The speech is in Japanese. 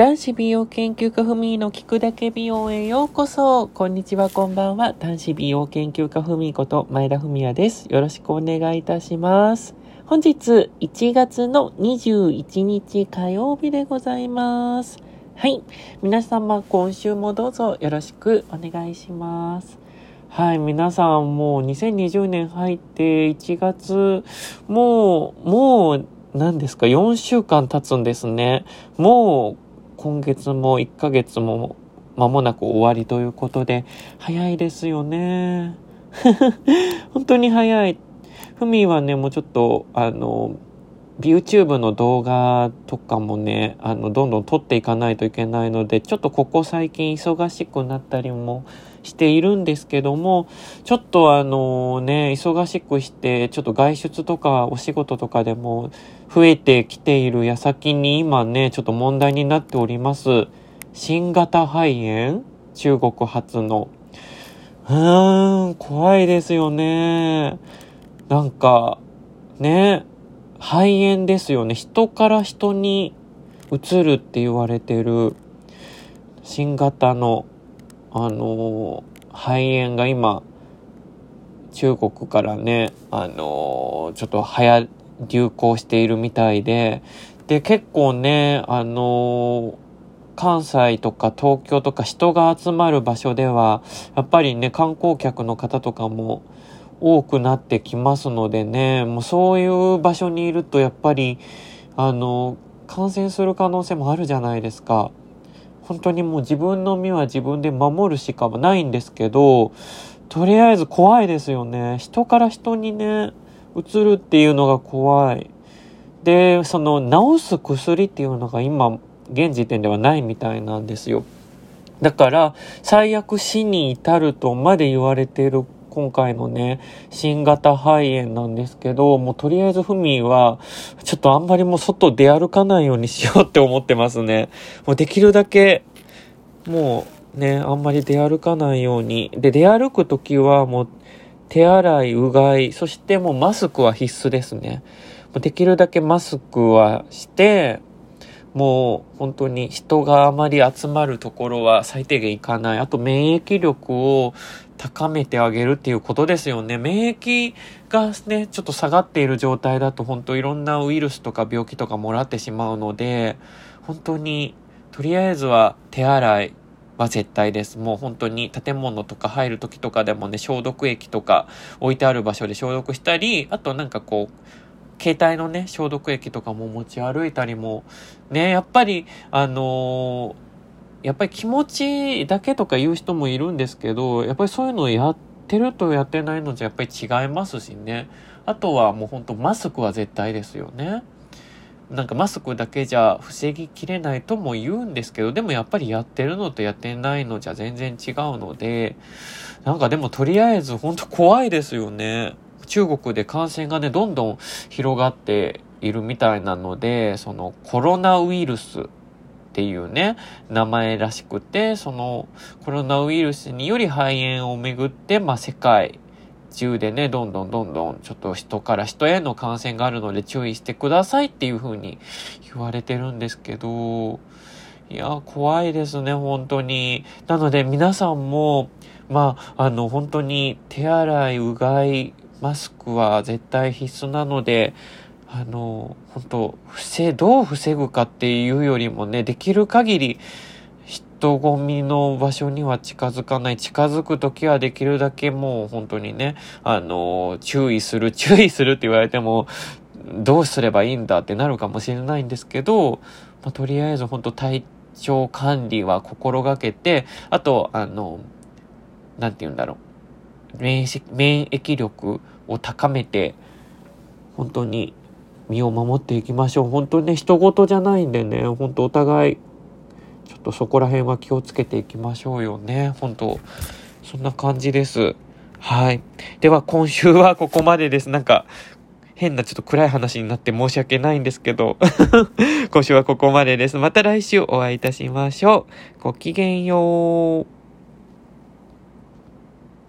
男子美容研究家ふみの聞くだけ美容へようこそ。こんにちは、こんばんは。男子美容研究家ふみこと前田文也です。よろしくお願いいたします。本日1月の21日火曜日でございます。はい。皆様、今週もどうぞよろしくお願いします。はい、皆さんもう2020年入って1月、もう、もう何ですか、4週間経つんですね。もう今月も1ヶ月も間もなく終わりということで、早いですよね。本当に早い。ふみはね、もうちょっと、あの、YouTube の動画とかもね、あの、どんどん撮っていかないといけないので、ちょっとここ最近忙しくなったりもしているんですけども、ちょっとあのね、忙しくして、ちょっと外出とかお仕事とかでも増えてきている矢先に今ね、ちょっと問題になっております。新型肺炎？中国発の。うーん、怖いですよね。なんか、ね、肺炎ですよね。人から人に移るって言われてる新型の、あの、肺炎が今、中国からね、あの、ちょっと流行、流行しているみたいで、で、結構ね、あの、関西とか東京とか人が集まる場所では、やっぱりね、観光客の方とかも、多くなってきますのでね、もうそういう場所にいるとやっぱり、あの、感染する可能性もあるじゃないですか。本当にもう自分の身は自分で守るしかないんですけど、とりあえず怖いですよね。人から人にね、移るっていうのが怖い。で、その治す薬っていうのが今、現時点ではないみたいなんですよ。だから、最悪死に至るとまで言われている今回のね、新型肺炎なんですけど、もうとりあえずふみは、ちょっとあんまりもう外出歩かないようにしようって思ってますね。もうできるだけ、もうね、あんまり出歩かないように。で、出歩くときはもう手洗い、うがい、そしてもうマスクは必須ですね。できるだけマスクはして、もう本当に人があまり集まるところは最低限行かない。あと免疫力を高めてあげるっていうことですよね。免疫がね、ちょっと下がっている状態だと本当いろんなウイルスとか病気とかもらってしまうので、本当にとりあえずは手洗いは絶対です。もう本当に建物とか入る時とかでもね、消毒液とか置いてある場所で消毒したり、あとなんかこう、携帯のね、消毒液とかも持ち歩いたりも、ね、やっぱり、あのーやっぱり気持ちだけとか言う人もいるんですけど、やっぱりそういうのをやってるとやってないのじゃやっぱり違いますしね。あとはもうほんとマスクは絶対ですよね。なんかマスクだけじゃ防ぎきれないとも言うんですけど、でもやっぱりやってるのとやってないのじゃ全然違うので、なんかでもとりあえずほんと怖いですよね。中国で感染がね、どんどん広がっているみたいなので、そのコロナウイルスっていうね、名前らしくて、そのコロナウイルスにより肺炎をめぐって、まあ世界中でね、どんどんどんどんちょっと人から人への感染があるので注意してくださいっていう風に言われてるんですけど、いや、怖いですね、本当に。なので皆さんも、まあ、あの、本当に手洗い、うがい、マスクは絶対必須なので、あの、本当防、どう防ぐかっていうよりもね、できる限り、人混みの場所には近づかない。近づくときはできるだけもう本当にね、あの、注意する、注意するって言われても、どうすればいいんだってなるかもしれないんですけど、まあ、とりあえず本当体調管理は心がけて、あと、あの、なんて言うんだろう。免疫免疫力を高めて、本当に身を守っていきましょう。本当にね、人事じゃないんでね、本当お互い、ちょっとそこら辺は気をつけていきましょうよね。本当そんな感じです。はい。では今週は ここまでです。なんか、変なちょっと暗い話になって申し訳ないんですけど 今週はここまでです。また来週お会いいたしましょう。ごきげんよう。